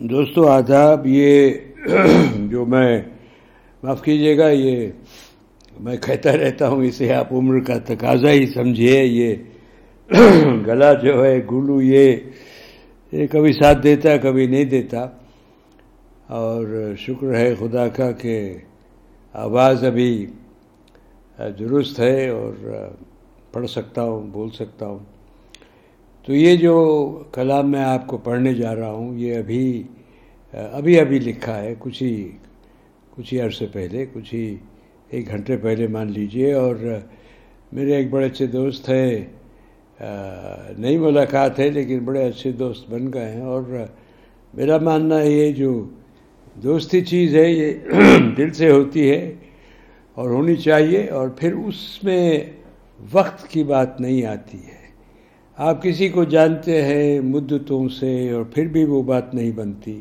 دوستو، آداب، یہ جو میں، معاف کیجیے گا، یہ میں کہتا رہتا ہوں، اسے آپ عمر کا تقاضا ہی سمجھیے یہ گلا جو ہے، گلو، یہ یہ کبھی ساتھ دیتا، کبھی نہیں دیتا۔ اور شکر ہے خدا کا کہ آواز ابھی درست ہے اور پڑھ سکتا ہوں، بول سکتا ہوں۔ تو یہ جو کلام میں آپ کو پڑھنے جا رہا ہوں، یہ ابھی ابھی ابھی لکھا ہے، کچھ ہی کچھ ہی عرصے پہلے، کچھ ہی ایک گھنٹے پہلے مان لیجیے۔ اور میرے ایک بڑے اچھے دوست ہے نئی ملاقات ہے، لیکن بڑے اچھے دوست بن گئے ہیں۔ اور میرا ماننا ہے، یہ جو دوستی چیز ہے، یہ دل سے ہوتی ہے اور ہونی چاہیے۔ اور پھر اس میں وقت کی بات نہیں آتی ہے۔ آپ کسی کو جانتے ہیں مدتوں سے اور پھر بھی وہ بات نہیں بنتی۔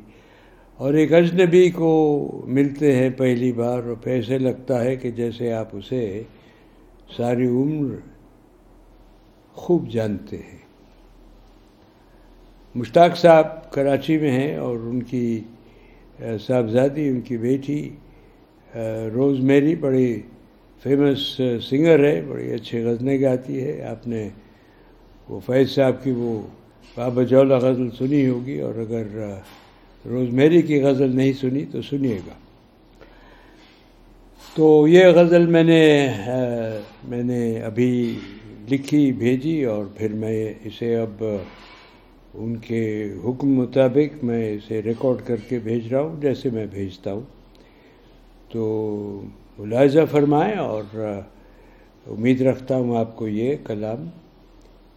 اور ایک اجنبی کو ملتے ہیں پہلی بار اور پیسے لگتا ہے کہ جیسے آپ اسے ساری عمر خوب جانتے ہیں۔ مشتاق صاحب کراچی میں ہیں اور ان کی صاحبزادی، ان کی بیٹی روز میری بڑی فیمس سنگر ہے، بڑی اچھے غزلیں گاتی ہے۔ آپ نے وہ فیض صاحب کی وہ بابا جولا غزل سنی ہوگی اور اگر روز میری کی غزل نہیں سنی تو سنیے گا۔ تو یہ غزل میں نے میں نے ابھی لکھی، بھیجی اور پھر میں اسے اب ان کے حکم مطابق میں اسے ریکارڈ کر کے بھیج رہا ہوں، جیسے میں بھیجتا ہوں۔ تو ملاحظہ فرمائیں اور امید رکھتا ہوں آپ کو یہ کلام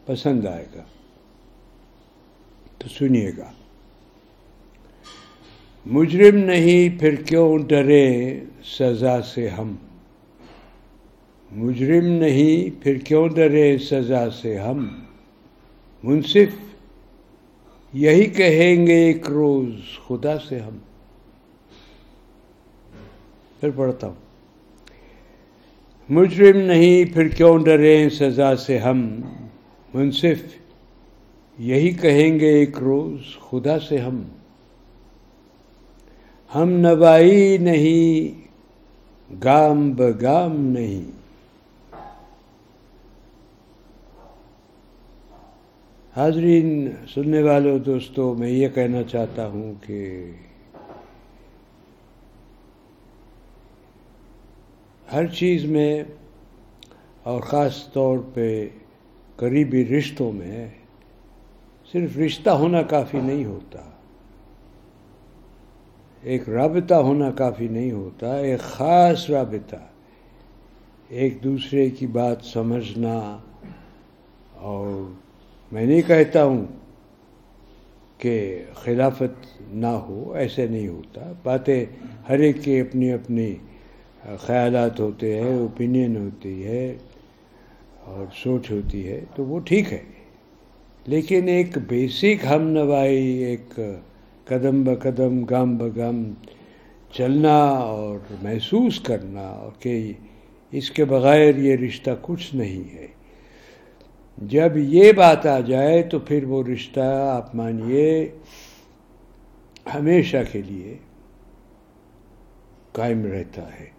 پسند آئے گا۔ تو سنیے گا۔ مجرم نہیں، پھر کیوں ڈرے سزا سے ہم؟ مجرم نہیں، پھر کیوں ڈرے سزا سے ہم؟ منصف، یہی کہیں گے ایک روز خدا سے ہم۔ پھر پڑھتا ہوں۔ مجرم نہیں، پھر کیوں ڈرے سزا سے ہم؟ منصف یہی کہیں گے ایک روز، خدا سے ہم۔ ہم نوائی نہیں، گام بگام نہیں۔ حاضرین، سننے والوں دوستوں میں یہ کہنا چاہتا ہوں کہ ہر چیز میں اور خاص طور پہ قریبی رشتوں میں صرف رشتہ ہونا کافی نہیں ہوتا، ایک رابطہ ہونا کافی نہیں ہوتا، ایک خاص رابطہ، ایک دوسرے کی بات سمجھنا۔ اور میں نہیں کہتا ہوں کہ خلافت نہ ہو، ایسے نہیں ہوتا۔ باتیں ہر ایک کے اپنی اپنی خیالات ہوتے ہیں اوپینین ہوتی ہے۔ اور سوچ ہوتی ہے تو وہ ٹھیک ہے۔ لیکن ایک بیسک ہم نوائی، ایک قدم ب قدم گام ب گام چلنا اور محسوس کرنا اور کہ اس کے بغیر یہ رشتہ کچھ نہیں ہے۔ جب یہ بات آ جائے تو پھر وہ رشتہ آپ مانیے ہمیشہ کے لیے قائم رہتا ہے۔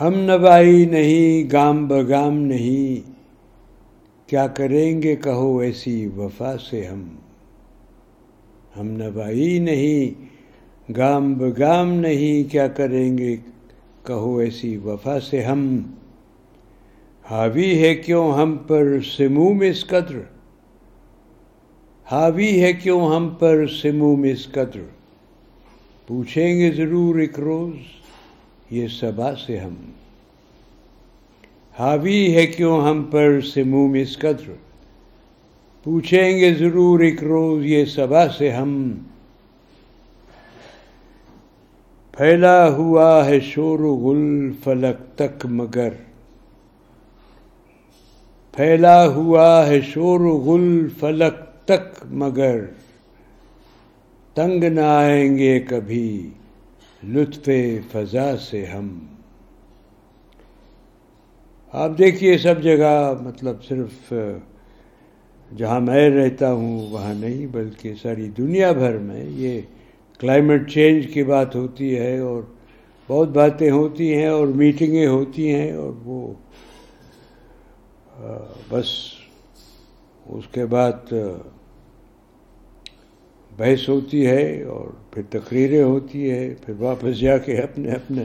ہم نوائی نہیں، گام بگام نہیں۔ کیا کریں گے کہو ایسی وفا سے ہم۔ ہم نوائی نہیں، گام بگام نہیں۔ کیا کریں گے کہو ایسی وفا سے ہم۔ حاوی ہے کیوں ہم پر سموم اس قدر۔ حاوی ہے کیوں ہم پر سموم اس قدر۔ پوچھیں گے ضرور ایک روز۔ یہ سبا سے ہم۔ حاوی ہے کیوں ہم پر سے منہ اس قدر؟ پوچھیں گے ضرور ایک روز یہ سبا سے ہم۔ پھیلا ہوا ہے شور و گل فلک تک مگر۔ پھیلا ہوا ہے شور و گل فلک تک مگر۔ تنگ نہ آئیں گے کبھی۔ لطف فضا سے ہم۔ آپ دیکھیے سب جگہ مطلب صرف جہاں میں رہتا ہوں، وہاں نہیں، بلکہ ساری دنیا بھر میں یہ کلائمیٹ چینج کی بات ہوتی ہے اور بہت باتیں ہوتی ہیں اور میٹنگیں ہوتی ہیں اور وہ بس اس کے بعد بحث ہوتی ہے اور پھر تقریریں ہوتی ہے، پھر واپس جا کے اپنے اپنے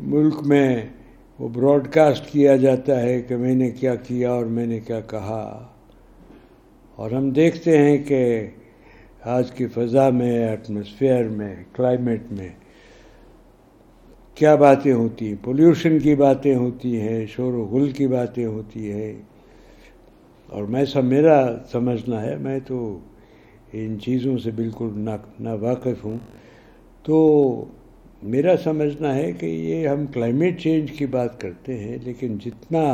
ملک میں وہ براڈ کاسٹ کیا جاتا ہے کہ میں نے کیا کیا اور میں نے کیا کہا۔ اور ہم دیکھتے ہیں کہ آج کی فضا میں ایٹماسفیئر میں کلائمیٹ میں کیا باتیں ہوتی ہیں؟ پولیوشن کی باتیں ہوتی ہیں، شور و غل کی باتیں ہوتی ہیں۔ اور میں سب، میرا سمجھنا ہے، میں تو ان چیزوں سے بالکل نا واقف ہوں۔ تو میرا سمجھنا ہے کہ یہ ہم کلائمیٹ چینج کی بات کرتے ہیں، لیکن جتنا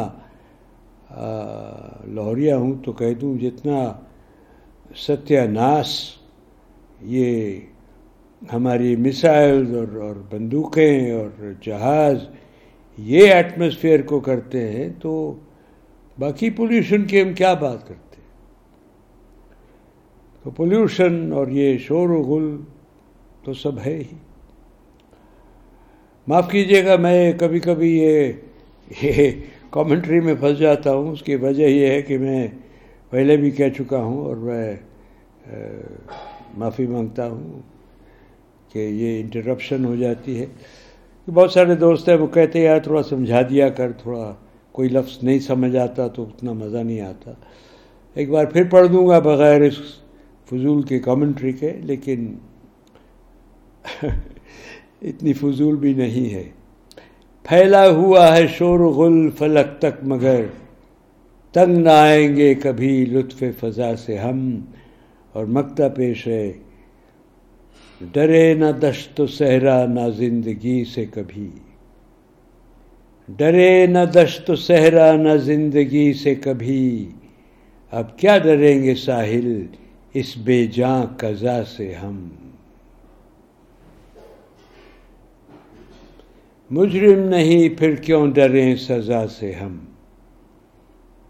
لاہوریا ہوں تو کہہ دوں جتنا ستیہ ناس یہ ہماری میسائل اور اور بندوقیں اور جہاز یہ ایٹماسفیئر کو کرتے ہیں، تو باقی پولیوشن کی ہم کیا بات کرتے ہیں؟ تو پولیوشن اور یہ شور و غل تو سب ہے ہی۔ معاف کیجیے گا، میں کبھی کبھی یہ یہ کامنٹری میں پھنس جاتا ہوں۔ اس کی وجہ یہ ہے کہ میں پہلے بھی کہہ چکا ہوں اور میں معافی مانگتا ہوں کہ یہ انٹرپشن ہو جاتی ہے۔ بہت سارے دوست ہیں، وہ کہتے ہیں، یار تھوڑا سمجھا دیا کر، تھوڑا کوئی لفظ نہیں سمجھ آتا تو اتنا مزہ نہیں آتا۔ ایک بار پھر پڑھ دوں گا بغیر اس فضول کے کامنٹری کے، لیکن اتنی فضول بھی نہیں ہے۔ پھیلا ہوا ہے شور غل فلک تک مگر، تنگ نہ آئیں گے کبھی لطف فضا سے ہم۔ اور مکتا پیش ہے، ڈرے نہ دشت و صحرا نہ زندگی سے کبھی۔ ڈرے نہ دشت و صحرا نہ زندگی سے کبھی۔ اب کیا ڈریں گے ساحل؟ اس بے جاں قضا سے ہم۔ مجرم نہیں، پھر کیوں ڈریں سزا سے ہم؟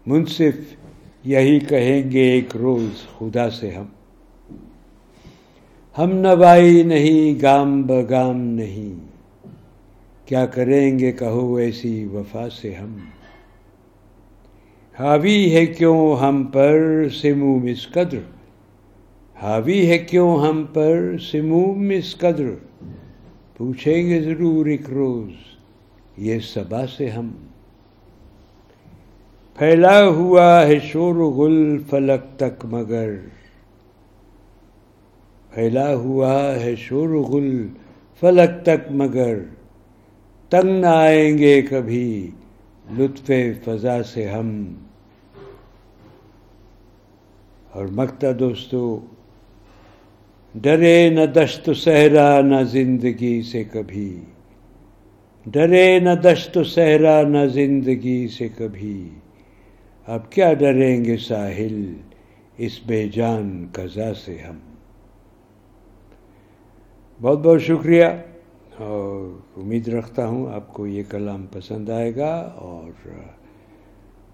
منصف یہی کہیں گے، ایک روز خدا سے ہم۔ ہم نوائی نہیں گام بگام نہیں۔ کیا کریں گے کہو ایسی وفا سے ہم؟ حاوی ہے کیوں ہم پر سموم اس قدر۔ حاوی ہے کیوں ہم پر سموم اس قدر؟ پوچھیں گے ضرور ایک روز یہ سبا سے ہم۔ پھیلا ہوا ہے شور و غل فلک تک مگر۔ پھیلا ہوا ہے شور و غل فلک تک مگر۔ تنگ نہ آئیں گے کبھی لطف فضا سے ہم۔ اور مکتا دوستو ڈرے نہ دشت صحرا نہ زندگی سے کبھی۔ ڈرے نہ دشت صحرا نہ زندگی سے کبھی۔ اب کیا ڈریں گے ساحل اس بے جان قضا سے ہم؟ بہت بہت شکریہ اور امید رکھتا ہوں آپ کو یہ کلام پسند آئے گا اور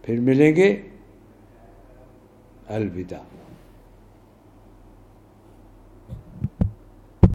پھر ملیں گے۔ الوداع۔